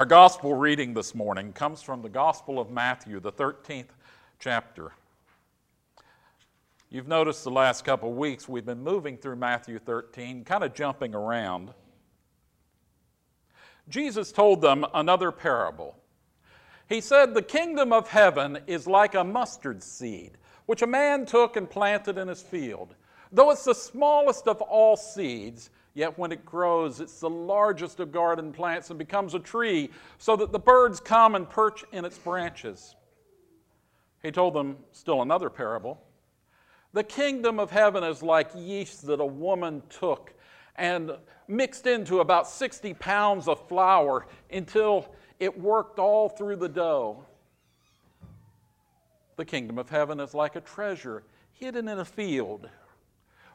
Our gospel reading this morning comes from the Gospel of Matthew, the 13th chapter. You've noticed the last couple weeks we've been moving through Matthew 13, kind of jumping around. Jesus told them another parable. He said, The kingdom of heaven is like a mustard seed, which a man took and planted in his field. Though it's the smallest of all seeds, yet when it grows, it's the largest of garden plants and becomes a tree, so that the birds come and perch in its branches. He told them still another parable. The kingdom of heaven is like yeast that a woman took and mixed into about 60 pounds of flour until it worked all through the dough. The kingdom of heaven is like a treasure hidden in a field.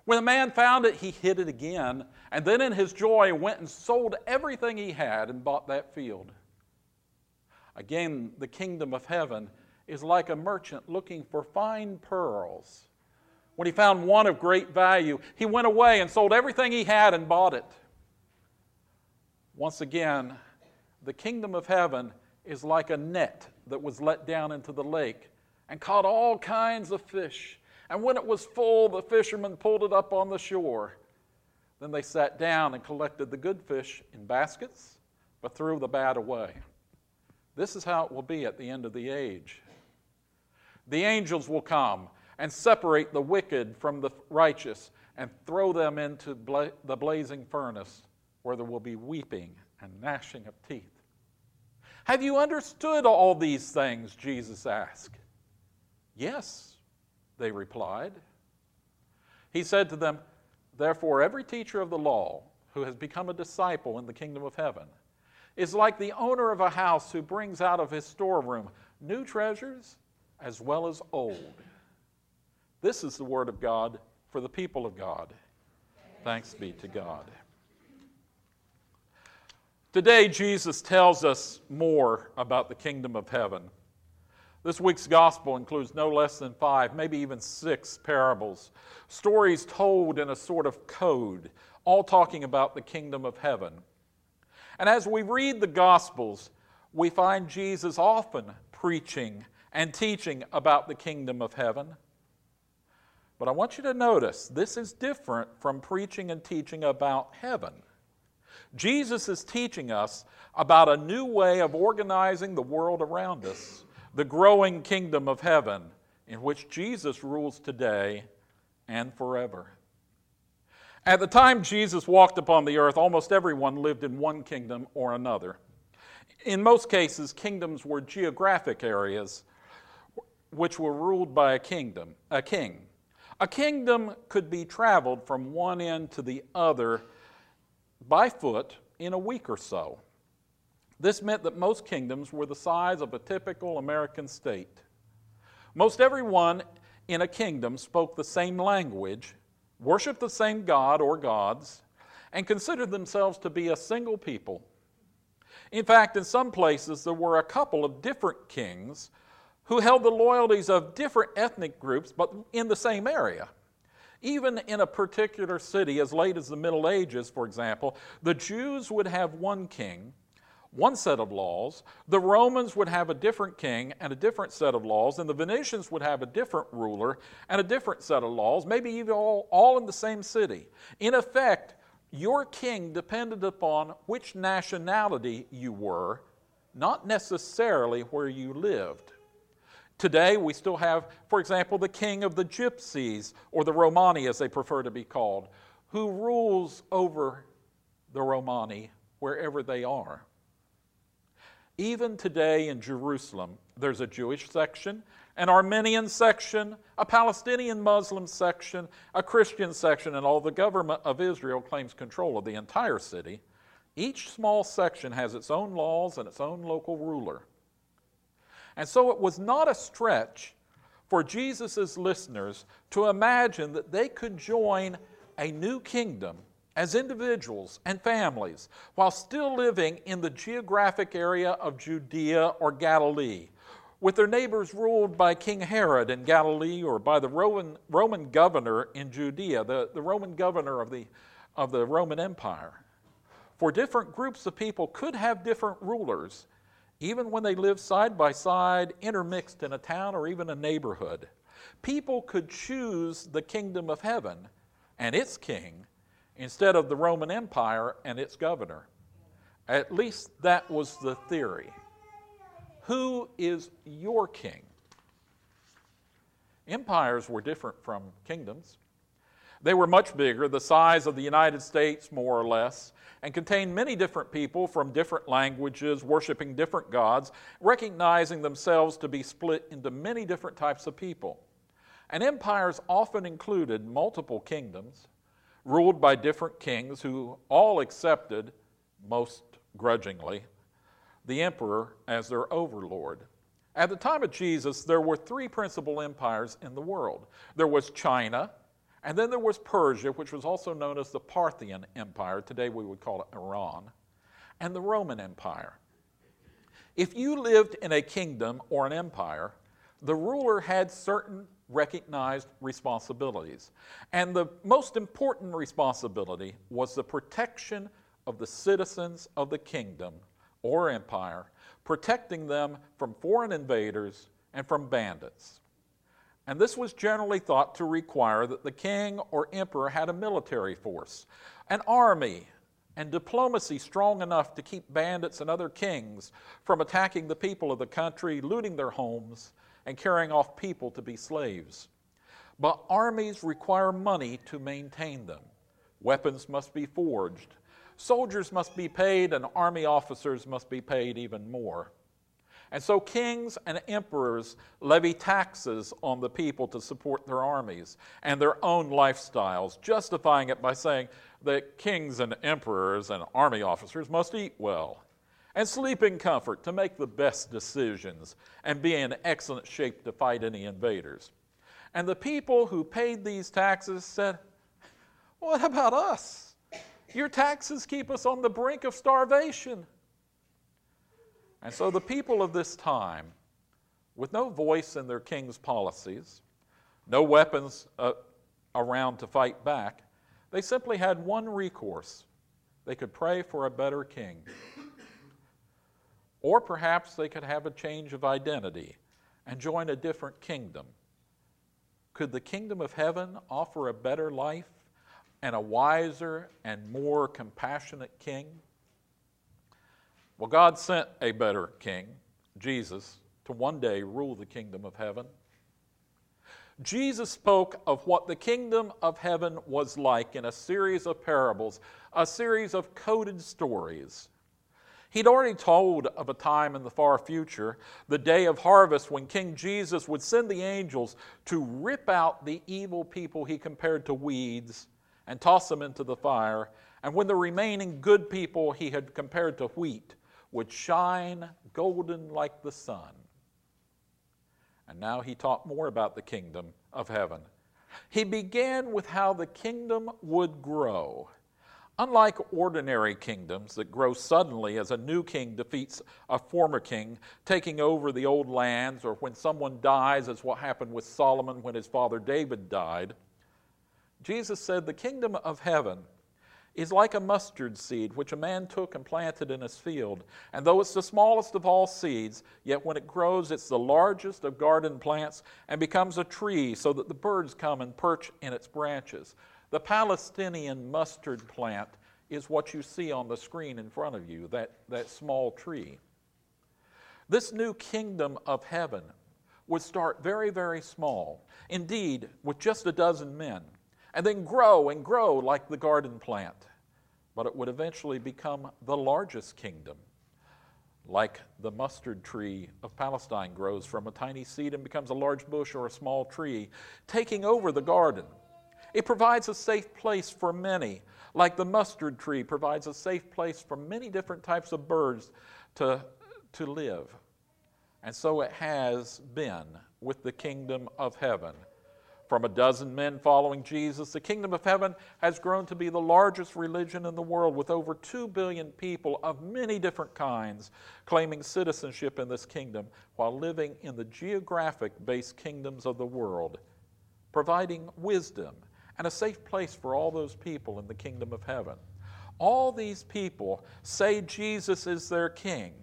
When the man found it, he hid it again, and then in his joy went and sold everything he had and bought that field. Again, the kingdom of heaven is like a merchant looking for fine pearls. When he found one of great value, he went away and sold everything he had and bought it. Once again, the kingdom of heaven is like a net that was let down into the lake and caught all kinds of fish. And when it was full, the fishermen pulled it up on the shore. Then they sat down and collected the good fish in baskets, but threw the bad away. This is how it will be at the end of the age. The angels will come and separate the wicked from the righteous and throw them into bla- the blazing furnace where there will be weeping and gnashing of teeth. Have you understood all these things? Jesus asked. Yes, they replied. He said to them, Therefore, every teacher of the law who has become a disciple in the kingdom of heaven is like the owner of a house who brings out of his storeroom new treasures as well as old. This is the word of God for the people of God. Thanks be to God. Today, Jesus tells us more about the kingdom of heaven. This week's gospel includes no less than five, maybe even six parables, stories told in a sort of code, all talking about the kingdom of heaven. And as we read the gospels, we find Jesus often preaching and teaching about the kingdom of heaven. But I want you to notice this is different from preaching and teaching about heaven. Jesus is teaching us about a new way of organizing the world around us, the growing kingdom of heaven, in which Jesus rules today and forever. At the time Jesus walked upon the earth, almost everyone lived in one kingdom or another. In most cases, kingdoms were geographic areas which were ruled by a kingdom, a king. A kingdom could be traveled from one end to the other by foot in a week or so. This meant that most kingdoms were the size of a typical American state. Most everyone in a kingdom spoke the same language, worshiped the same God or gods, and considered themselves to be a single people. In fact, in some places, there were a couple of different kings who held the loyalties of different ethnic groups, but in the same area. Even in a particular city, as late as the Middle Ages, for example, the Jews would have one king, one set of laws. The Romans would have a different king and a different set of laws. And the Venetians would have a different ruler and a different set of laws, maybe even all, all in the same city. In effect, your king depended upon which nationality you were, not necessarily where you lived. Today, we still have, for example, the king of the Gypsies, or the Romani as they prefer to be called, who rules over the Romani wherever they are. Even today in Jerusalem, there's a Jewish section, an Armenian section, a Palestinian Muslim section, a Christian section, and all the government of Israel claims control of the entire city. Each small section has its own laws and its own local ruler. And so it was not a stretch for Jesus' listeners to imagine that they could join a new kingdom as individuals and families while still living in the geographic area of Judea or Galilee, with their neighbors ruled by King Herod in Galilee or by the Roman, Roman governor in Judea, the, the Roman governor of the, of the Roman Empire. For different groups of people could have different rulers, even when they lived side by side, intermixed in a town or even a neighborhood. People could choose the kingdom of heaven and its king instead of the Roman Empire and its governor. At least that was the theory. Who is your king? Empires were different from kingdoms. They were much bigger, the size of the United States, more or less, and contained many different people from different languages, worshiping different gods, recognizing themselves to be split into many different types of people. And empires often included multiple kingdoms, ruled by different kings who all accepted, most grudgingly, the emperor as their overlord. At the time of Jesus, there were three principal empires in the world there was China, and then there was Persia, which was also known as the Parthian Empire. Today we would call it Iran, and the Roman Empire. If you lived in a kingdom or an empire, the ruler had certain recognized responsibilities. And the most important responsibility was the protection of the citizens of the kingdom or empire, protecting them from foreign invaders and from bandits. And this was generally thought to require that the king or emperor had a military force, an army, and diplomacy strong enough to keep bandits and other kings from attacking the people of the country, looting their homes, and carrying off people to be slaves. But armies require money to maintain them. Weapons must be forged. Soldiers must be paid, and army officers must be paid even more. And so kings and emperors levy taxes on the people to support their armies and their own lifestyles, justifying it by saying that kings and emperors and army officers must eat well and sleep in comfort to make the best decisions and be in excellent shape to fight any invaders. And the people who paid these taxes said, What about us? Your taxes keep us on the brink of starvation. And so the people of this time, with no voice in their king's policies, no weapons uh, around to fight back, they simply had one recourse. They could pray for a better king. Or perhaps they could have a change of identity and join a different kingdom. Could the kingdom of heaven offer a better life and a wiser and more compassionate king? Well, God sent a better king, Jesus, to one day rule the kingdom of heaven. Jesus spoke of what the kingdom of heaven was like in a series of parables, a series of coded stories. He'd already told of a time in the far future, the day of harvest, when King Jesus would send the angels to rip out the evil people he compared to weeds and toss them into the fire, and when the remaining good people he had compared to wheat would shine golden like the sun. And now he taught more about the kingdom of heaven. He began with how the kingdom would grow. Unlike ordinary kingdoms that grow suddenly as a new king defeats a former king, taking over the old lands, or when someone dies, as what happened with Solomon when his father David died, Jesus said the kingdom of heaven is like a mustard seed which a man took and planted in his field. And though it's the smallest of all seeds, yet when it grows, it's the largest of garden plants and becomes a tree so that the birds come and perch in its branches. The Palestinian mustard plant is what you see on the screen in front of you, that, that small tree. This new kingdom of heaven would start very, very small, indeed, with just a dozen men and then grow and grow like the garden plant. But it would eventually become the largest kingdom, like the mustard tree of Palestine grows from a tiny seed and becomes a large bush or a small tree, taking over the garden. It provides a safe place for many, like the mustard tree provides a safe place for many different types of birds to, to live. And so it has been with the kingdom of heaven. From a dozen men following Jesus, the kingdom of heaven has grown to be the largest religion in the world with over 2 billion people of many different kinds claiming citizenship in this kingdom while living in the geographic based kingdoms of the world, providing wisdom and a safe place for all those people in the kingdom of heaven. All these people say Jesus is their king.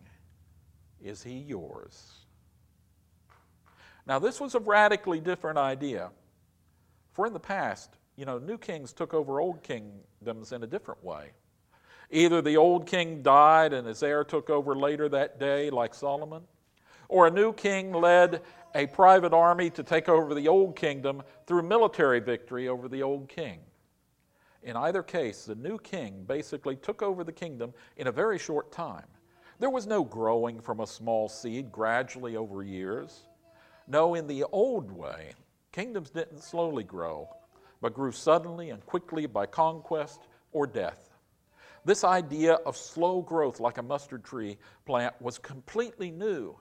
Is he yours? Now, this was a radically different idea. For in the past, you know, new kings took over old kingdoms in a different way. Either the old king died and his heir took over later that day, like Solomon, or a new king led a private army to take over the old kingdom through military victory over the old king. In either case, the new king basically took over the kingdom in a very short time. There was no growing from a small seed gradually over years. No, in the old way, Kingdoms didn't slowly grow, but grew suddenly and quickly by conquest or death. This idea of slow growth, like a mustard tree plant, was completely new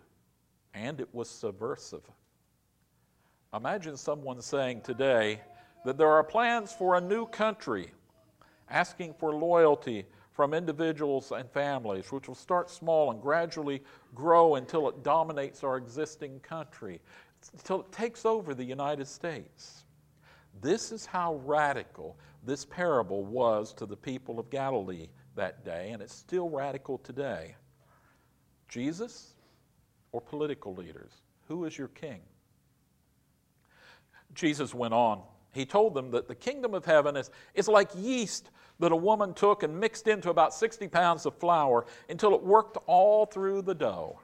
and it was subversive. Imagine someone saying today that there are plans for a new country, asking for loyalty from individuals and families, which will start small and gradually grow until it dominates our existing country until it takes over the United States. This is how radical this parable was to the people of Galilee that day, and it's still radical today. Jesus or political leaders? Who is your king? Jesus went on. He told them that the kingdom of heaven is, is like yeast that a woman took and mixed into about 60 pounds of flour until it worked all through the dough.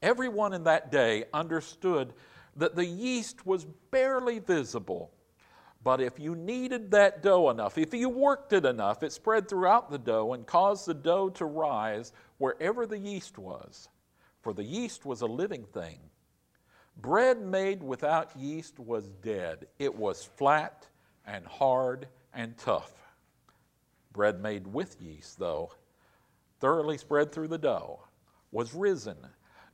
Everyone in that day understood that the yeast was barely visible. But if you kneaded that dough enough, if you worked it enough, it spread throughout the dough and caused the dough to rise wherever the yeast was. For the yeast was a living thing. Bread made without yeast was dead, it was flat and hard and tough. Bread made with yeast, though, thoroughly spread through the dough, was risen.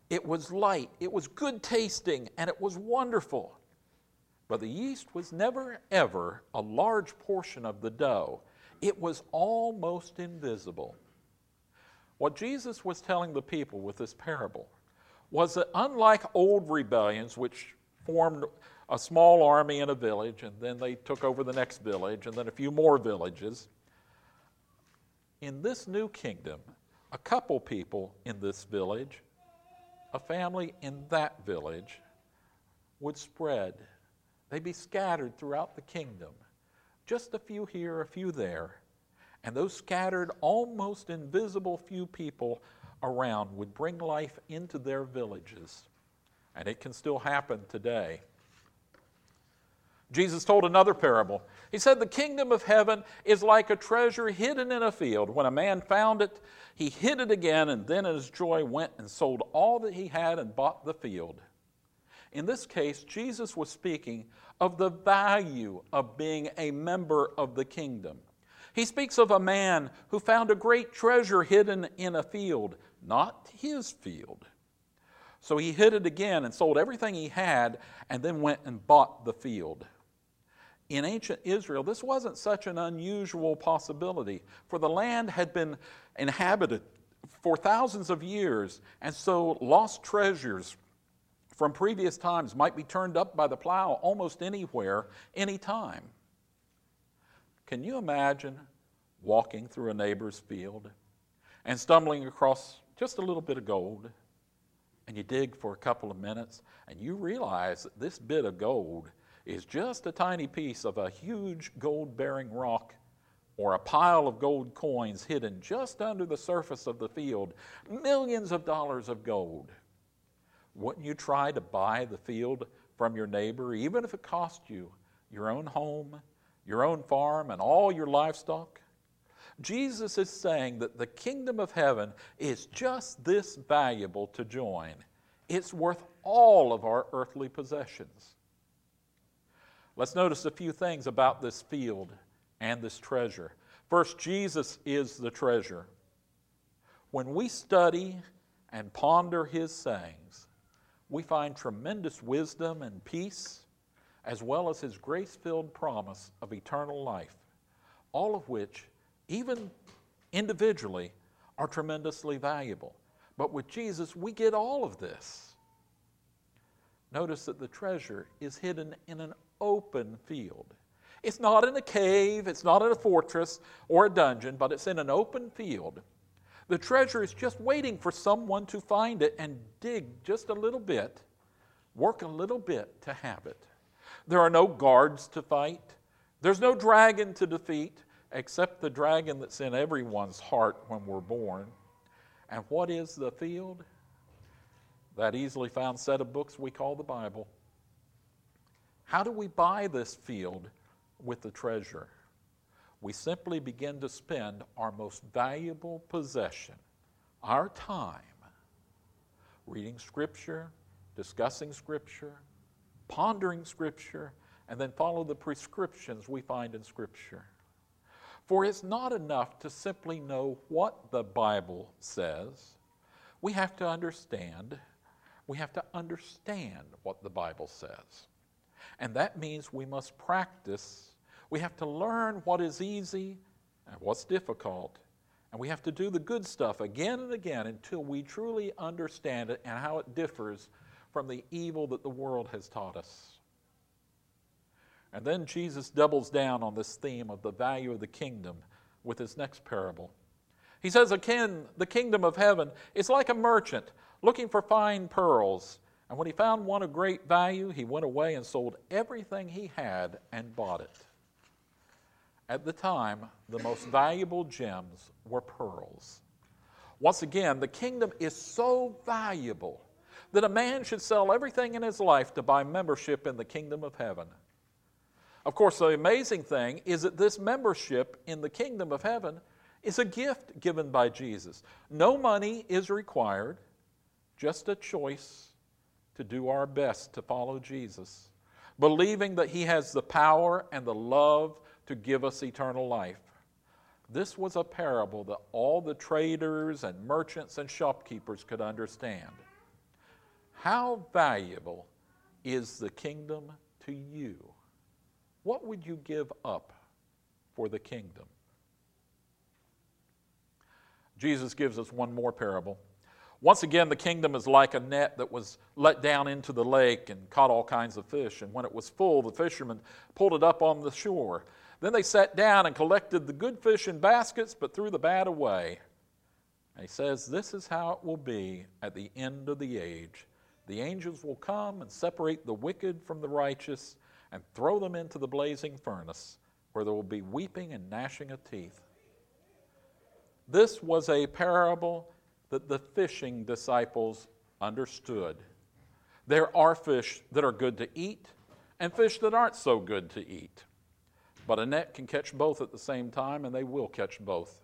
It was light, it was good tasting, and it was wonderful. But the yeast was never, ever a large portion of the dough. It was almost invisible. What Jesus was telling the people with this parable was that unlike old rebellions, which formed a small army in a village, and then they took over the next village, and then a few more villages, in this new kingdom, a couple people in this village, a family in that village, would spread. They'd be scattered throughout the kingdom. Just a few here, a few there. And those scattered, almost invisible few people around would bring life into their villages. And it can still happen today. Jesus told another parable. He said, The kingdom of heaven is like a treasure hidden in a field. When a man found it, he hid it again, and then in his joy went and sold all that he had and bought the field. In this case, Jesus was speaking of the value of being a member of the kingdom. He speaks of a man who found a great treasure hidden in a field, not his field. So he hid it again and sold everything he had and then went and bought the field. In ancient Israel, this wasn't such an unusual possibility, for the land had been inhabited for thousands of years, and so lost treasures from previous times might be turned up by the plow almost anywhere, anytime. Can you imagine walking through a neighbor's field and stumbling across just a little bit of gold? And you dig for a couple of minutes and you realize that this bit of gold is just a tiny piece of a huge gold bearing rock or a pile of gold coins hidden just under the surface of the field, millions of dollars of gold. Wouldn't you try to buy the field from your neighbor, even if it cost you your own home, your own farm, and all your livestock? Jesus is saying that the kingdom of heaven is just this valuable to join. It's worth all of our earthly possessions. Let's notice a few things about this field and this treasure. First, Jesus is the treasure. When we study and ponder his sayings, we find tremendous wisdom and peace, as well as his grace filled promise of eternal life, all of which, even individually, are tremendously valuable. But with Jesus, we get all of this. Notice that the treasure is hidden in an open field. It's not in a cave, it's not in a fortress or a dungeon, but it's in an open field. The treasure is just waiting for someone to find it and dig just a little bit, work a little bit to have it. There are no guards to fight, there's no dragon to defeat, except the dragon that's in everyone's heart when we're born. And what is the field? That easily found set of books we call the Bible. How do we buy this field with the treasure? We simply begin to spend our most valuable possession, our time, reading Scripture, discussing Scripture, pondering Scripture, and then follow the prescriptions we find in Scripture. For it's not enough to simply know what the Bible says. We have to understand. We have to understand what the Bible says. And that means we must practice. We have to learn what is easy and what's difficult. And we have to do the good stuff again and again until we truly understand it and how it differs from the evil that the world has taught us. And then Jesus doubles down on this theme of the value of the kingdom with his next parable. He says, Again, the kingdom of heaven is like a merchant looking for fine pearls. And when he found one of great value, he went away and sold everything he had and bought it. At the time, the most valuable gems were pearls. Once again, the kingdom is so valuable that a man should sell everything in his life to buy membership in the kingdom of heaven. Of course, the amazing thing is that this membership in the kingdom of heaven is a gift given by Jesus. No money is required, just a choice to do our best to follow Jesus, believing that He has the power and the love to give us eternal life. This was a parable that all the traders and merchants and shopkeepers could understand. How valuable is the kingdom to you? What would you give up for the kingdom? Jesus gives us one more parable. Once again, the kingdom is like a net that was let down into the lake and caught all kinds of fish. And when it was full, the fishermen pulled it up on the shore. Then they sat down and collected the good fish in baskets, but threw the bad away. And he says, This is how it will be at the end of the age. The angels will come and separate the wicked from the righteous and throw them into the blazing furnace, where there will be weeping and gnashing of teeth. This was a parable that the fishing disciples understood. There are fish that are good to eat and fish that aren't so good to eat. But a net can catch both at the same time, and they will catch both.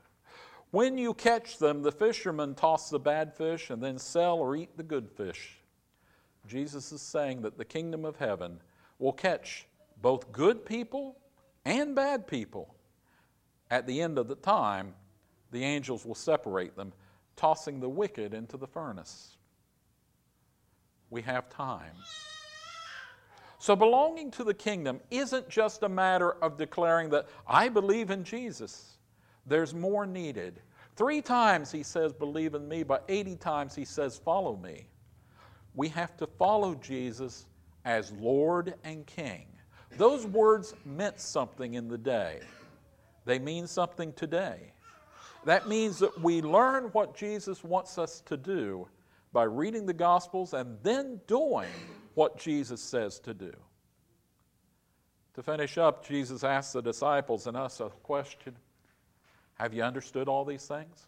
When you catch them, the fishermen toss the bad fish and then sell or eat the good fish. Jesus is saying that the kingdom of heaven will catch both good people and bad people. At the end of the time, the angels will separate them, tossing the wicked into the furnace. We have time. So, belonging to the kingdom isn't just a matter of declaring that I believe in Jesus. There's more needed. Three times he says, Believe in me, but 80 times he says, Follow me. We have to follow Jesus as Lord and King. Those words meant something in the day, they mean something today. That means that we learn what Jesus wants us to do by reading the Gospels and then doing what Jesus says to do. To finish up, Jesus asked the disciples and us a question Have you understood all these things?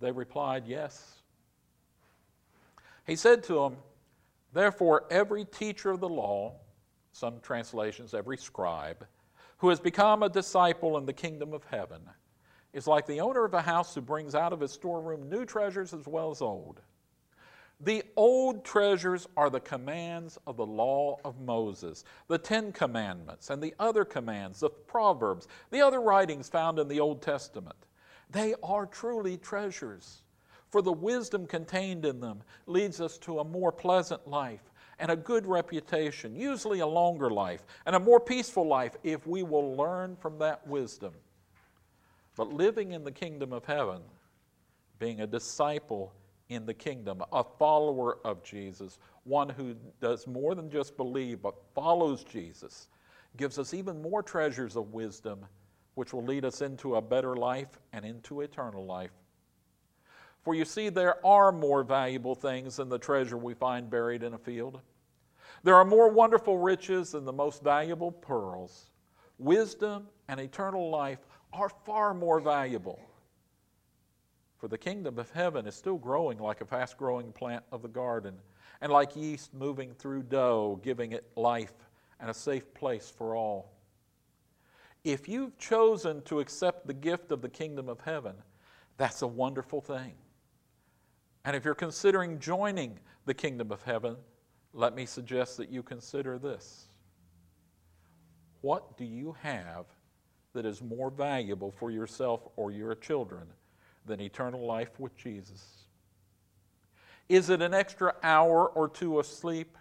They replied, Yes. He said to them, Therefore, every teacher of the law, some translations, every scribe, who has become a disciple in the kingdom of heaven, is like the owner of a house who brings out of his storeroom new treasures as well as old. The old treasures are the commands of the law of Moses, the Ten Commandments, and the other commands, the Proverbs, the other writings found in the Old Testament. They are truly treasures, for the wisdom contained in them leads us to a more pleasant life and a good reputation, usually a longer life, and a more peaceful life if we will learn from that wisdom. But living in the kingdom of heaven, being a disciple in the kingdom, a follower of Jesus, one who does more than just believe but follows Jesus, gives us even more treasures of wisdom, which will lead us into a better life and into eternal life. For you see, there are more valuable things than the treasure we find buried in a field. There are more wonderful riches than the most valuable pearls. Wisdom and eternal life are far more valuable. For the kingdom of heaven is still growing like a fast growing plant of the garden, and like yeast moving through dough, giving it life and a safe place for all. If you've chosen to accept the gift of the kingdom of heaven, that's a wonderful thing. And if you're considering joining the kingdom of heaven, let me suggest that you consider this. What do you have that is more valuable for yourself or your children than eternal life with Jesus? Is it an extra hour or two of sleep?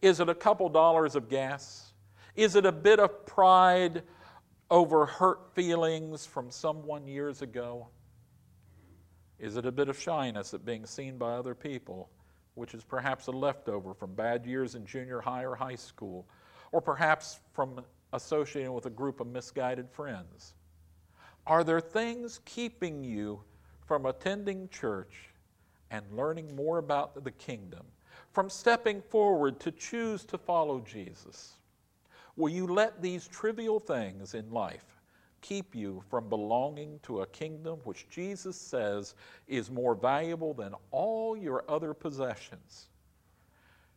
Is it a couple dollars of gas? Is it a bit of pride over hurt feelings from someone years ago? Is it a bit of shyness at being seen by other people which is perhaps a leftover from bad years in junior high or high school, or perhaps from associating with a group of misguided friends? Are there things keeping you from attending church and learning more about the kingdom, from stepping forward to choose to follow Jesus? Will you let these trivial things in life keep you from belonging to a kingdom which Jesus says is more valuable than all your other possessions?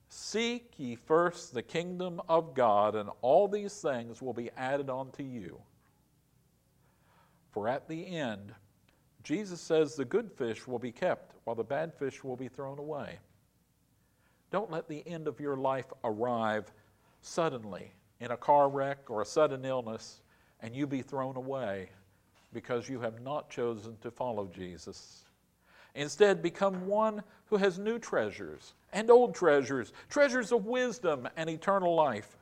Seek ye first the kingdom of God, and all these things will be added unto you. For at the end, Jesus says the good fish will be kept, while the bad fish will be thrown away. Don't let the end of your life arrive suddenly in a car wreck or a sudden illness and you be thrown away because you have not chosen to follow Jesus. Instead, become one who has new treasures and old treasures, treasures of wisdom and eternal life.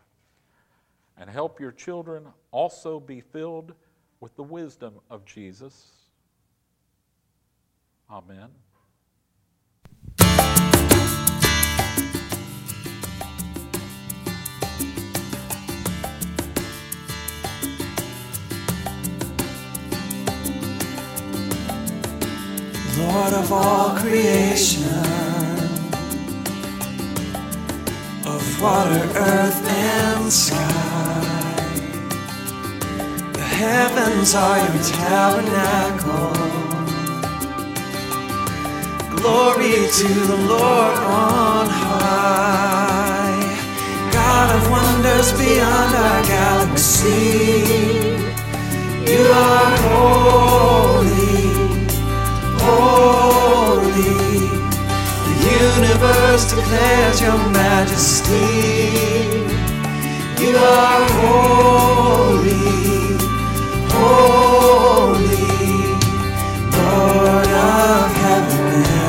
And help your children also be filled with the wisdom of Jesus. Amen. Lord of all creation, of water, earth, and sky. The heavens are your tabernacle. Glory to the Lord on high. God of wonders beyond our galaxy. You are holy holy. The universe declares your majesty. You are holy, holy, Lord of heaven